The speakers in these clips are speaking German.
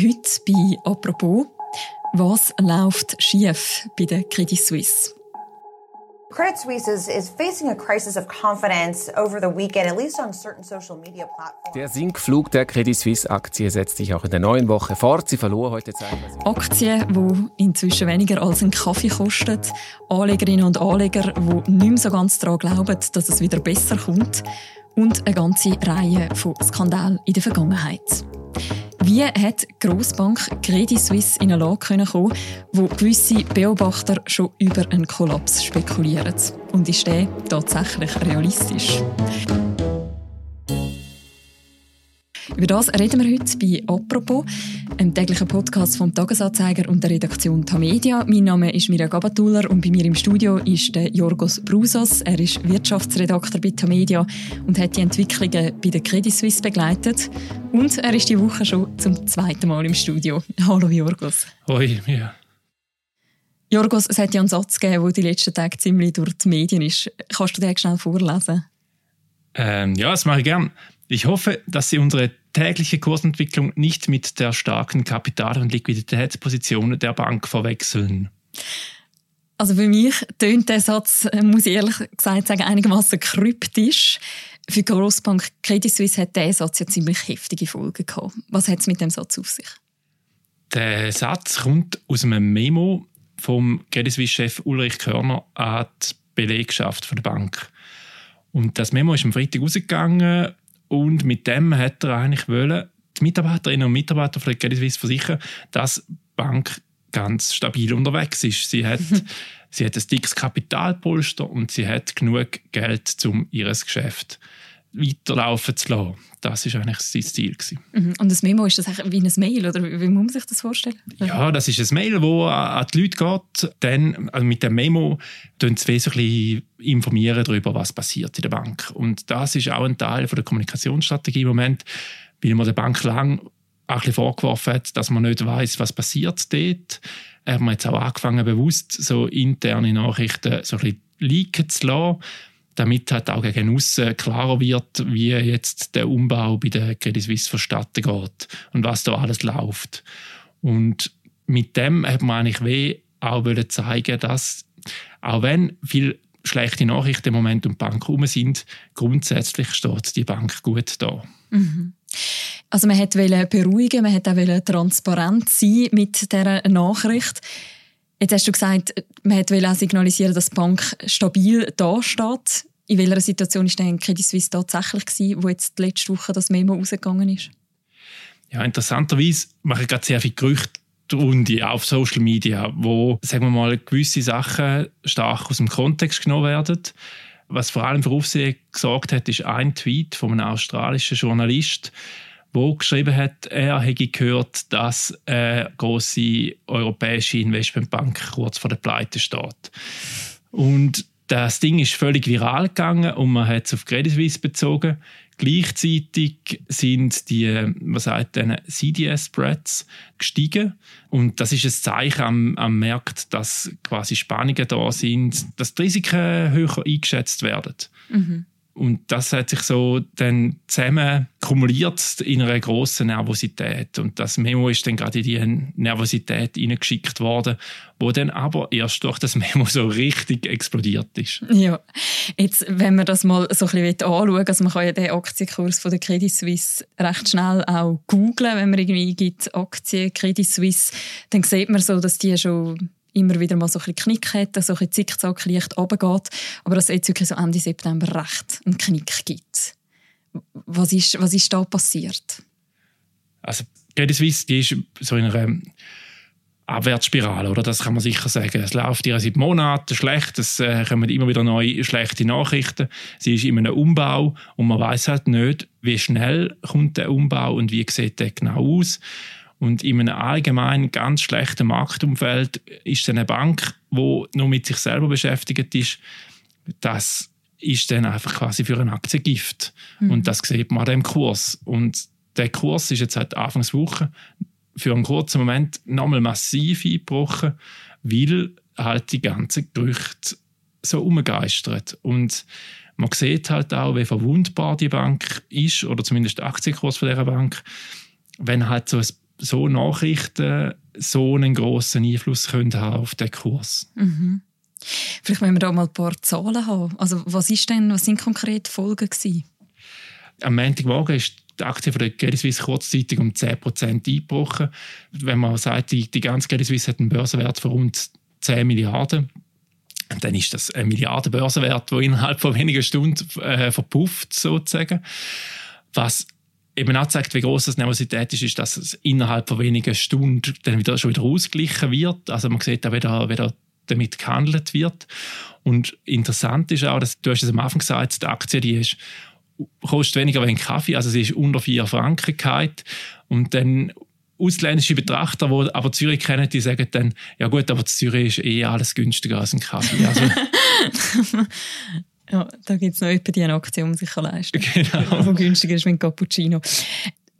Heute bei «Apropos» Was läuft schief bei der Credit Suisse? Credit Suisse is, is facing a crisis of confidence over the weekend, at least on certain social media platforms. Der Sinkflug der Credit Suisse Aktie setzt sich auch in der neuen Woche fort. Sie verlor heute zeitweise. Aktien, die inzwischen weniger als einen Kaffee kosten. Anlegerinnen und Anleger, die nicht mehr so ganz daran glauben, dass es wieder besser kommt. Und eine ganze Reihe von Skandalen in der Vergangenheit. Wie hat die Grossbank Credit Suisse in eine Lage kommen wo gewisse Beobachter schon über einen Kollaps spekulieren? Und ist der tatsächlich realistisch? Über das reden wir heute bei «Apropos», einem täglichen Podcast vom Tagesanzeiger und der Redaktion Tamedia. Mein Name ist Mirja Gabatuller und bei mir im Studio ist der Jorgos Brusos. Er ist Wirtschaftsredakteur bei Tamedia und hat die Entwicklungen bei der Credit Suisse begleitet. Und er ist die Woche schon zum zweiten Mal im Studio. Hallo Jorgos. Hoi, Mirja. Jorgos, es hat ja einen Satz gegeben, der die letzten Tage ziemlich durch die Medien ist. Kannst du den schnell vorlesen? Ähm, ja, das mache ich gern. Ich hoffe, dass Sie unsere tägliche Kursentwicklung nicht mit der starken Kapital- und Liquiditätsposition der Bank verwechseln. Also für mich tönt der Satz, muss ich ehrlich gesagt sagen, einigermaßen kryptisch. Für die Grossbank Credit Suisse hat dieser Satz ja ziemlich heftige Folgen gehabt. Was hat es mit dem Satz auf sich? Der Satz kommt aus einem Memo vom Credit Suisse-Chef Ulrich Körner an die Belegschaft der Bank. Und das Memo ist am Freitag rausgegangen und mit dem hat er eigentlich wollen, die Mitarbeiterinnen und Mitarbeiter von der Credit Suisse versichern, dass die Bank ganz stabil unterwegs ist. Sie hat, sie hat ein dickes Kapitalpolster und sie hat genug Geld, um ihr Geschäft weiterlaufen zu lassen. Das war eigentlich sein Ziel. Mhm. Und das Memo, ist das wie ein Mail oder wie muss man sich das vorstellen? Ja, das ist ein Mail, das an die Leute geht. Dann, also mit dem Memo informieren sie ein bisschen informieren darüber, was passiert in der Bank. Und das ist auch ein Teil von der Kommunikationsstrategie im Moment, weil man der Bank lang ein bisschen vorgeworfen hat, dass man nicht weiß, was passiert dort. Haben wir jetzt auch angefangen, bewusst so interne Nachrichten so ein bisschen leaken zu lassen damit halt auch gegen aussen klarer wird, wie jetzt der Umbau bei der Credit Suisse vonstatten geht und was da alles läuft. Und mit dem hat man eigentlich weh auch zeigen, dass auch wenn viele schlechte Nachrichten im Moment um die Bank herum sind, grundsätzlich steht die Bank gut da. Mhm. Also man wollte beruhigen, man wollte transparent sein mit dieser Nachricht. Jetzt hast du gesagt, man wollte auch signalisieren, dass die Bank stabil dasteht. In welcher Situation war denn Credit Suisse tatsächlich, gewesen, wo jetzt letzte Woche das Memo rausgegangen ist? Ja, interessanterweise mache ich gerade sehr viele Gerüchte Runde auf Social Media, wo, sagen wir mal, gewisse Sachen stark aus dem Kontext genommen werden. Was vor allem für Aufsehen gesorgt hat, ist ein Tweet von einem australischen Journalist, wo geschrieben hat, er hätte gehört, dass eine große europäische Investmentbank kurz vor der Pleite steht. Und das Ding ist völlig viral gegangen und man hat es auf Credit Suisse bezogen. Gleichzeitig sind die, was sagt denn, CDS-Spreads gestiegen. Und das ist ein Zeichen am, am Markt, dass quasi Spannungen da sind, dass die Risiken höher eingeschätzt werden. Mhm. Und das hat sich so dann zusammen kumuliert in einer grossen Nervosität. Und das Memo ist dann gerade in diese Nervosität hineingeschickt worden, wo dann aber erst durch das Memo so richtig explodiert ist. Ja, jetzt, wenn man das mal so ein bisschen anschauen also man kann ja den Aktienkurs von der Credit Suisse recht schnell auch googlen, wenn man irgendwie gibt Aktien Credit Suisse, dann sieht man so, dass die schon immer wieder mal so ein bisschen Knick hat, so ein zickzack leicht runtergeht, aber dass es jetzt wirklich so Ende September recht einen Knick gibt. Was ist, was ist da passiert? Also Credit Suisse die ist so in einer Abwärtsspirale, oder? Das kann man sicher sagen. Es läuft ihr seit Monaten schlecht, es äh, kommen immer wieder neue schlechte Nachrichten. Sie ist in einem Umbau und man weiß halt nicht, wie schnell kommt der Umbau und wie sieht der genau aus. Und in einem allgemein ganz schlechten Marktumfeld ist eine Bank, die nur mit sich selber beschäftigt ist, das ist dann einfach quasi für ein Aktiengift. Mhm. Und das sieht man an dem Kurs. Und der Kurs ist jetzt seit Anfangswoche für einen kurzen Moment nochmal massiv eingebrochen, weil halt die ganzen Gerüchte so umgeistern. Und man sieht halt auch, wie verwundbar die Bank ist, oder zumindest der Aktienkurs von dieser Bank, wenn halt so ein so Nachrichten so einen grossen Einfluss können haben auf den Kurs. Mhm. Vielleicht müssen wir da mal ein paar Zahlen haben. Also was ist denn, was sind konkret Folgen gewesen? Am Montagmorgen ist die Aktie von der Credit Suisse kurzzeitig um 10% eingebrochen. Wenn man sagt, die, die ganze Credit Suisse hat einen Börsenwert von rund 10 Milliarden, dann ist das ein Milliarden Börsenwert, der innerhalb von wenigen Stunden äh, verpufft, sozusagen. Was eben auch zeigt, wie groß das Nervosität ist, ist, dass es innerhalb von wenigen Stunden dann wieder schon wieder ausgeglichen wird. Also man sieht auch wieder, wieder damit gehandelt wird. Und interessant ist auch, dass, du hast es am Anfang gesagt, die Aktie, die ist, kostet weniger wie ein Kaffee, also sie ist unter 4 Franken gehalten. Und dann ausländische Betrachter, die aber Zürich kennen, die sagen dann, ja gut, aber Zürich ist eh alles günstiger als ein Kaffee. Also, ja, da gibt es noch etwa die Aktie, die man sich leisten kann. Genau. Die günstiger ist wie ein Cappuccino.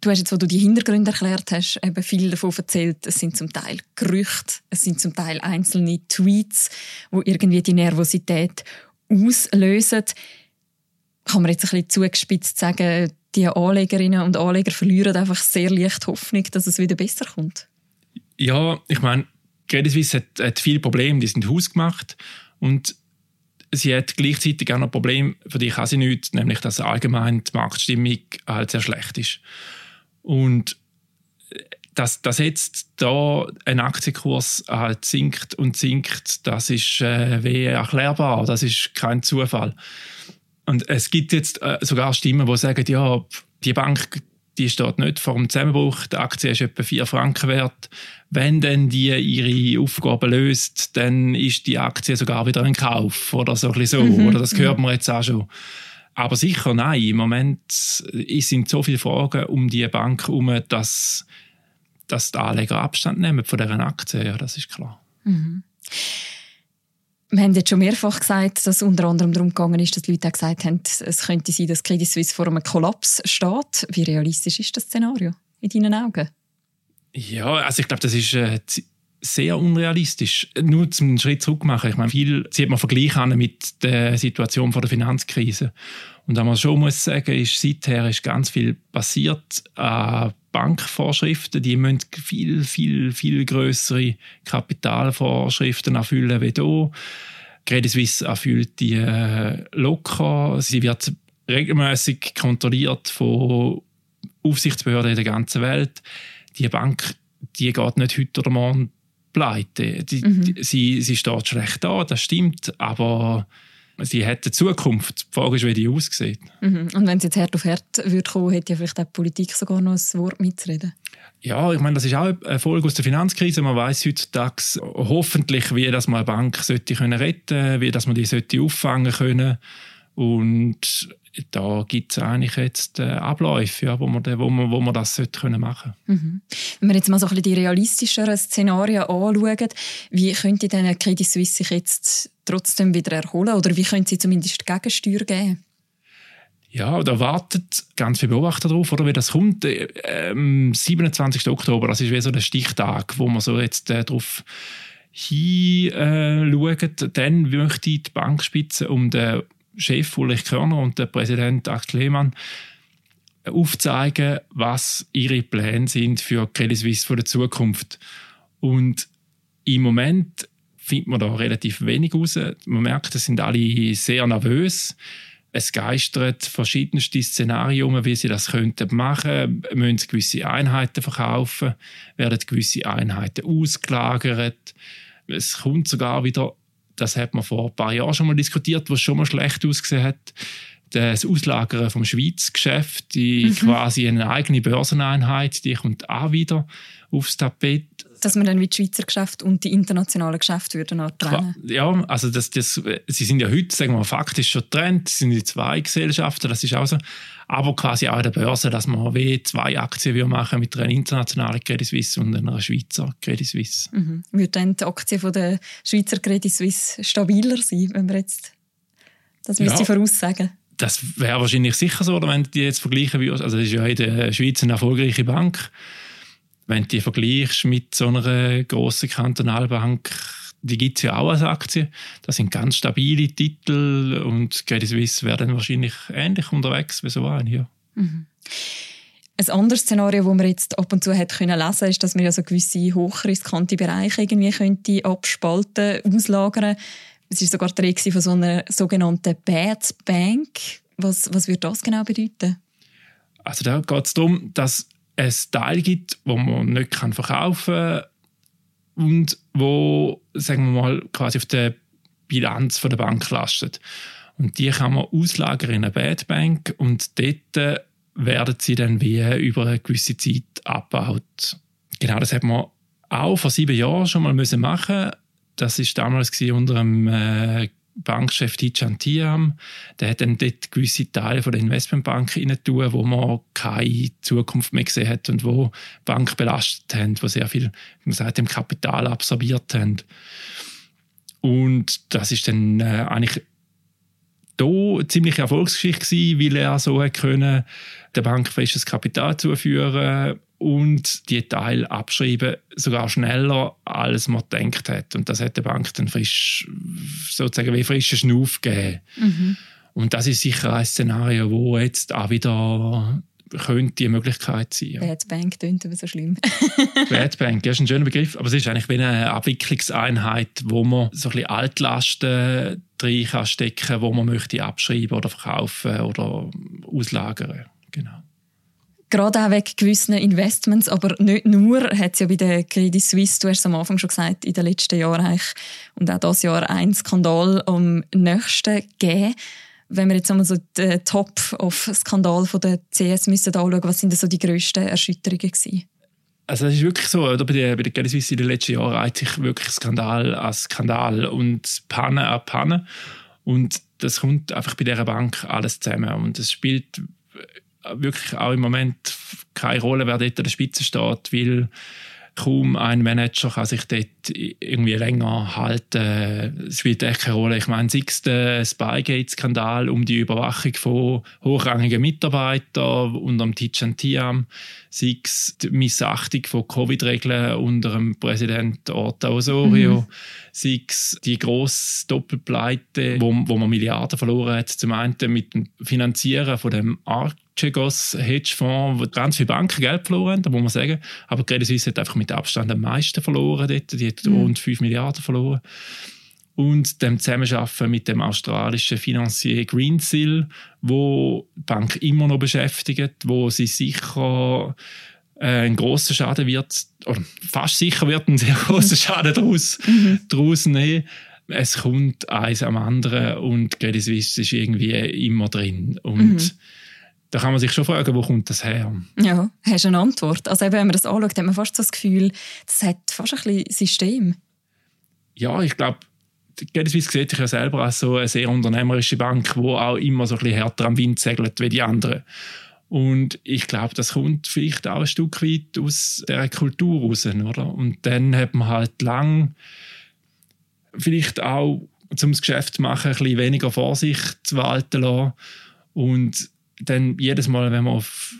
Du hast jetzt, wo du die Hintergründe erklärt hast, eben viel davon erzählt. Es sind zum Teil Gerüchte, es sind zum Teil einzelne Tweets, wo irgendwie die Nervosität auslösen. Kann man jetzt ein bisschen zugespitzt sagen, die Anlegerinnen und Anleger verlieren einfach sehr leicht Hoffnung, dass es wieder besser kommt? Ja, ich meine, Credit Suisse hat, hat viele Probleme, die sind hausgemacht und sie hat gleichzeitig auch noch Problem, für die kann sie nichts, nämlich dass allgemein die Marktstimmung halt sehr schlecht ist. Und dass, dass jetzt da ein Aktienkurs halt sinkt und sinkt, das ist äh, wie erklärbar, das ist kein Zufall. Und es gibt jetzt äh, sogar Stimmen, die sagen, ja, die Bank die steht nicht vor dem Zusammenbruch, die Aktie ist etwa 4 Franken wert. Wenn dann die ihre Aufgaben löst, dann ist die Aktie sogar wieder ein Kauf oder so. Ein so. Mhm. Oder das hört man jetzt auch schon. Aber sicher nein. Im Moment sind so viele Fragen um die Bank herum, dass, dass die Anleger Abstand nehmen von dieser Aktie. Ja, das ist klar. Mhm. Wir haben jetzt schon mehrfach gesagt, dass unter anderem darum gegangen ist, dass Leute auch gesagt haben, es könnte sein, dass Credit Suisse vor einem Kollaps steht. Wie realistisch ist das Szenario in deinen Augen? Ja, also ich glaube, das ist äh, sehr unrealistisch. Nur zum Schritt zurück machen. Ich meine, viel sieht man Vergleich an mit der Situation vor der Finanzkrise. Und was man schon muss sagen, ist, seither ist ganz viel passiert an Bankvorschriften. Die müssen viel, viel, viel größere Kapitalvorschriften erfüllen wie hier. Credit Suisse erfüllt die äh, locker. Sie wird regelmäßig kontrolliert von Aufsichtsbehörden in der ganzen Welt. Die Bank die geht nicht heute oder morgen pleite. Die, mhm. die, sie, sie steht schlecht da, das stimmt, aber sie hat eine Zukunft. Die Frage ist, wie die aussieht. Mhm. Und wenn es jetzt Herd auf Herd würde kommen, hätte ja vielleicht auch die Politik sogar noch ein Wort mitzureden. Ja, ich meine, das ist auch eine Folge aus der Finanzkrise. Man weiß heutzutage hoffentlich, wie das man eine Bank sollte können retten, wie das man die sollte auffangen können. Und da gibt es eigentlich jetzt äh, Abläufe, ja, wo, man, wo, man, wo man das sollte können machen mhm. Wenn wir jetzt mal so ein bisschen die realistischeren Szenarien anschauen, wie könnte denn Credit Suisse sich jetzt trotzdem wieder erholen oder wie könnte sie zumindest Gegensteuer geben? Ja, da wartet ganz viele Beobachter darauf, oder wie das kommt. Am ähm, 27. Oktober, das ist wie so der Stichtag, wo man so jetzt äh, darauf hinschauen. Äh, dann möchte die Bankspitze um den Chef Ulrich Körner und der Präsident Axel Lehmann aufzeigen, was ihre Pläne sind für Credit Suisse für die Zukunft. Und im Moment findet man da relativ wenig raus. Man merkt, es sind alle sehr nervös. Es geistert verschiedenste Szenarien, wie sie das könnten machen. Müssen sie gewisse Einheiten verkaufen? Werden gewisse Einheiten ausgelagert? Es kommt sogar wieder das hat man vor ein paar Jahren schon mal diskutiert, was schon mal schlecht ausgesehen hat. Das Auslagern vom Schweiz-Geschäft, die mhm. quasi eine eigene Börseneinheit, die kommt auch wieder aufs Tapet dass man dann wie die Schweizer Geschäfte und die internationalen Geschäfte würden auch trennen. Ja, also das, das, sie sind ja heute, sagen wir faktisch schon getrennt, sie sind die zwei Gesellschaften, das ist auch so. Aber quasi auch in der Börse, dass man wie zwei Aktien machen mit einer internationalen Credit Suisse und einer Schweizer Credit Suisse. Mhm. Würde dann die Aktie von der Schweizer Credit Suisse stabiler sein, wenn wir jetzt das müsste ja. voraussagen? Das wäre wahrscheinlich sicher so, oder wenn die jetzt vergleichen würden. Also das ist ja in der Schweiz eine erfolgreiche Bank wenn du die vergleichst mit so einer grossen Kantonalbank, die gibt es ja auch als Aktie. Das sind ganz stabile Titel und Credit Suisse wäre dann wahrscheinlich ähnlich unterwegs wie so eine. Ja. Mhm. Ein anderes Szenario, das man jetzt ab und zu hat können lesen, ist, dass man ja so gewisse hochriskante Bereiche irgendwie könnte abspalten, auslagern. Es war sogar die Rede von so einer sogenannten Bad Bank. Was, was würde das genau bedeuten? Also da geht es darum, dass es Teil gibt, wo man nicht verkaufen kann und wo, sagen wir mal, quasi auf der Bilanz der Bank lastet. Und die kann man auslagern in eine Bad Bank und dort werden sie dann wie über eine gewisse Zeit abgebaut. Genau, das hat man auch vor sieben Jahren schon mal müssen machen. Das ist damals unter einem äh, Bankchef Tijan Tiam. Der hat dann dort gewisse Teile von der Investmentbank tun, wo man keine Zukunft mehr gesehen hat und wo die Bank belastet haben, wo sehr viel, wie man sagt, im Kapital absorbiert haben. Und das ist dann äh, eigentlich da eine ziemliche Erfolgsgeschichte gewesen, weil er so können der Bank frisches Kapital zuführen und die Teile abschreiben, sogar schneller, als man gedacht hat. Und das hat der Bank dann frisch, sozusagen wie frischen Schnuff gegeben. Mhm. Und das ist sicher ein Szenario, wo jetzt auch wieder könnte die Möglichkeit sein. Bad Bank klingt aber so schlimm. Bad Bank, das ist ein schöner Begriff, aber es ist eigentlich wie eine Abwicklungseinheit, wo man so ein bisschen Altlasten drin kann stecken wo man möchte abschreiben oder verkaufen oder auslagern. Gerade auch wegen gewissen Investments, aber nicht nur, hat es ja bei der Credit Suisse, du hast es am Anfang schon gesagt, in den letzten Jahren eigentlich, und auch dieses Jahr ein Skandal am nächsten gegeben wenn wir jetzt einmal so den Top-of-Skandal von der CS müssen anschauen, was sind so die grössten Erschütterungen gewesen? Also es ist wirklich so, oder bei der, der Credit Suisse in den letzten Jahren reiht sich wirklich Skandal an Skandal und Panne an Panne. Und das kommt einfach bei dieser Bank alles zusammen. Und es spielt wirklich auch im Moment keine Rolle, wer dort an der Spitze steht, weil kaum ein Manager kann sich dort irgendwie länger halten. Es spielt echt keine Rolle. Ich meine, der Spygate-Skandal um die Überwachung von hochrangigen Mitarbeitern unter dem Tiam, sei es die Missachtung von Covid-Regeln unter dem Präsident Orta Osorio, mhm. sei es die grosse Doppelpleite, wo, wo man Milliarden verloren hat, zum einen mit dem Finanzieren von dem Arc Archegos Hedgefonds, wo ganz viele Banken Geld verloren haben, da muss man sagen. Aber Credit Suisse hat einfach mit Abstand am meisten verloren dort. Die hat mhm. rund 5 Milliarden verloren. Und dem Zusammenarbeiten mit dem australischen Finanzier Greensill, wo die Bank immer noch beschäftigt, wo sie sicher äh, einen grossen Schaden wird, oder fast sicher wird einen sehr grossen Schaden daraus, mhm. daraus nehmen. Es kommt eins am anderen und Credit Suisse ist irgendwie immer drin. Und mhm da kann man sich schon fragen, wo kommt das her? Ja, hast du eine Antwort? Also eben, wenn man das anschaut, hat man fast so das Gefühl, das hat fast ein bisschen System. Ja, ich glaube, Suisse sieht sich ja selber als so eine sehr unternehmerische Bank, die auch immer so ein bisschen härter am Wind segelt wie die anderen. Und ich glaube, das kommt vielleicht auch ein Stück weit aus der Kultur raus, oder? Und dann hat man halt lang vielleicht auch, um das Geschäft zu machen, ein bisschen weniger Vorsicht zu walten lassen. Und dann jedes Mal, wenn man auf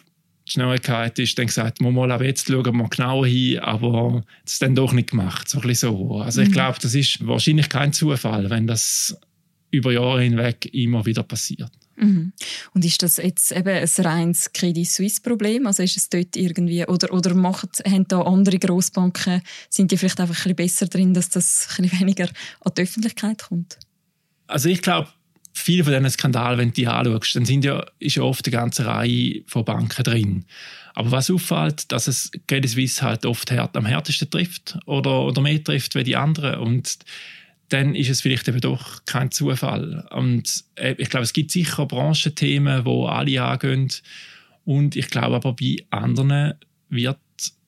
die Schnelligkeit ist, dann gesagt, man mal, aber jetzt schauen wir genauer hin, aber das ist dann doch nicht gemacht. So ein so. Also ich mhm. glaube, das ist wahrscheinlich kein Zufall, wenn das über Jahre hinweg immer wieder passiert. Mhm. Und ist das jetzt eben ein reines Credit Suisse Problem? Also ist es dort irgendwie oder oder macht, haben da andere Grossbanken sind die vielleicht einfach ein bisschen besser drin, dass das ein bisschen weniger an die Öffentlichkeit kommt? Also ich glaube, viele von diesen Skandalen, wenn du die anschaust, dann sind ja, ist ja oft eine ganze Reihe von Banken drin. Aber was auffällt, dass es Credit Suisse halt oft hart, am härtesten trifft oder, oder mehr trifft wie die anderen. Und dann ist es vielleicht eben doch kein Zufall. Und äh, ich glaube, es gibt sicher Branchenthemen, wo alle angehen. Und ich glaube aber bei anderen wird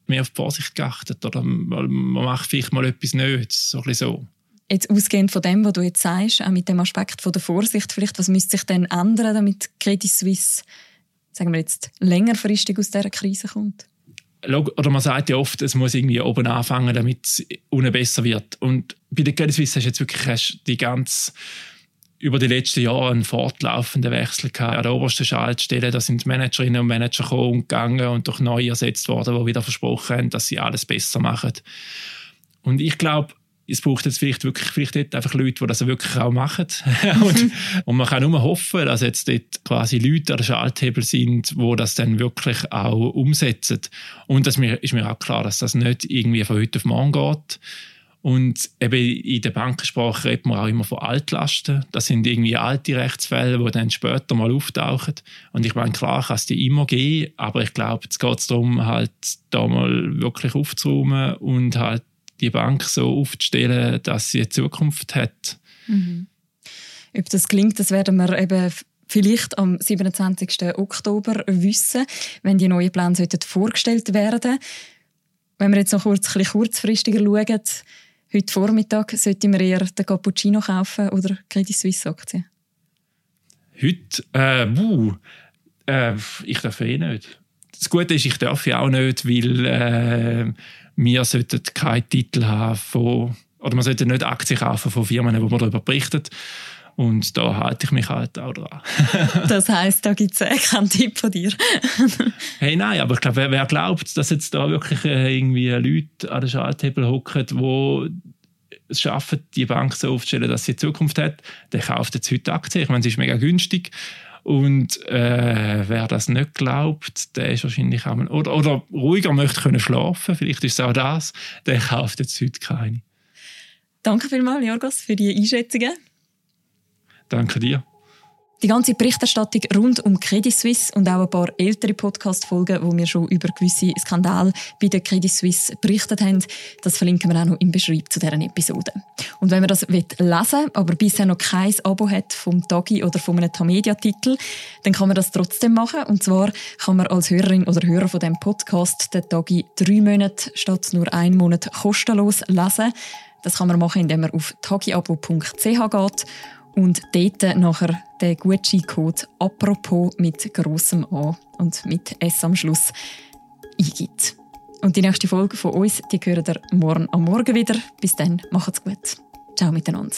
mehr auf die Vorsicht geachtet oder man macht vielleicht mal etwas nicht, so ein bisschen so. Jetzt ausgehend von dem, was du jetzt sagst, auch mit dem Aspekt von der Vorsicht, vielleicht, was müsste sich denn ändern, damit Credit Suisse, sagen wir jetzt, längerfristig aus dieser Krise kommt? Oder man sagt ja oft, es muss irgendwie oben anfangen, damit es unten besser wird. Und bei der Credit Suisse hast du jetzt wirklich die ganz über die letzten Jahre einen fortlaufenden Wechsel gehabt. An der obersten Schaltstelle, da sind Managerinnen und Manager gekommen und gegangen und durch neue ersetzt worden, die wieder versprochen haben, dass sie alles besser machen. Und ich glaube, es braucht jetzt vielleicht wirklich vielleicht dort einfach Leute, die das wirklich auch machen. und, und, man kann nur hoffen, dass jetzt dort quasi Leute an der Schalthebel sind, die das dann wirklich auch umsetzen. Und das ist mir auch klar, dass das nicht irgendwie von heute auf morgen geht. Und eben in der Bankensprache redet man auch immer von Altlasten. Das sind irgendwie alte Rechtsfälle, die dann später mal auftauchen. Und ich meine, klar kann es die immer geben, aber ich glaube, jetzt geht es darum, halt da mal wirklich aufzuräumen und halt die Bank so aufzustellen, dass sie eine Zukunft hat. Mhm. Ob das gelingt, das werden wir eben vielleicht am 27. Oktober wissen, wenn die neuen Pläne vorgestellt werden. Wenn wir jetzt noch kurz, ein kurzfristiger schauen, heute Vormittag sollten wir eher den Cappuccino kaufen oder Credit Suisse Aktien? Heute? Äh, buh, äh, ich darf eh nicht. Das Gute ist, ich darf ja auch nicht, weil äh, wir sollten keinen Titel haben von, oder man sollte nicht Aktien kaufen von Firmen, wo man darüber berichtet. Und da halte ich mich halt auch dran. das heisst, da gibt es äh, keinen Tipp von dir? hey, nein, aber ich glaube, wer, wer, glaubt, dass jetzt da wirklich äh, irgendwie Leute an den Schalthebel hocken, die es schaffen, die Bank so aufzustellen, dass sie Zukunft hat, der kauft jetzt heute Aktien. Ich meine, sie ist mega günstig. Und äh, wer das nicht glaubt, der ist wahrscheinlich auch oder, oder ruhiger möchte können schlafen. Vielleicht ist es auch das. Der kauft jetzt heute keine. Danke vielmals, Jorgos, für die Einschätzungen. Danke dir. Die ganze Berichterstattung rund um Credit Suisse und auch ein paar ältere Podcast-Folgen, wo wir schon über gewisse Skandale bei der Credit Suisse berichtet haben, das verlinken wir auch noch im Beschreib zu deren Episode. Und wenn man das lesen will, aber bisher noch kein Abo hat vom Tagi oder von einem Tamedia-Titel, dann kann man das trotzdem machen. Und zwar kann man als Hörerin oder Hörer von dem Podcast den Tagi drei Monate statt nur einen Monat kostenlos lesen. Das kann man machen, indem man auf tagiabo.ch geht und dort nachher den Gutscheincode «Apropos» mit grossem A und mit S am Schluss eingibt. Und die nächste Folge von uns, die hören ihr morgen am Morgen wieder. Bis dann, macht's gut. Ciao miteinander.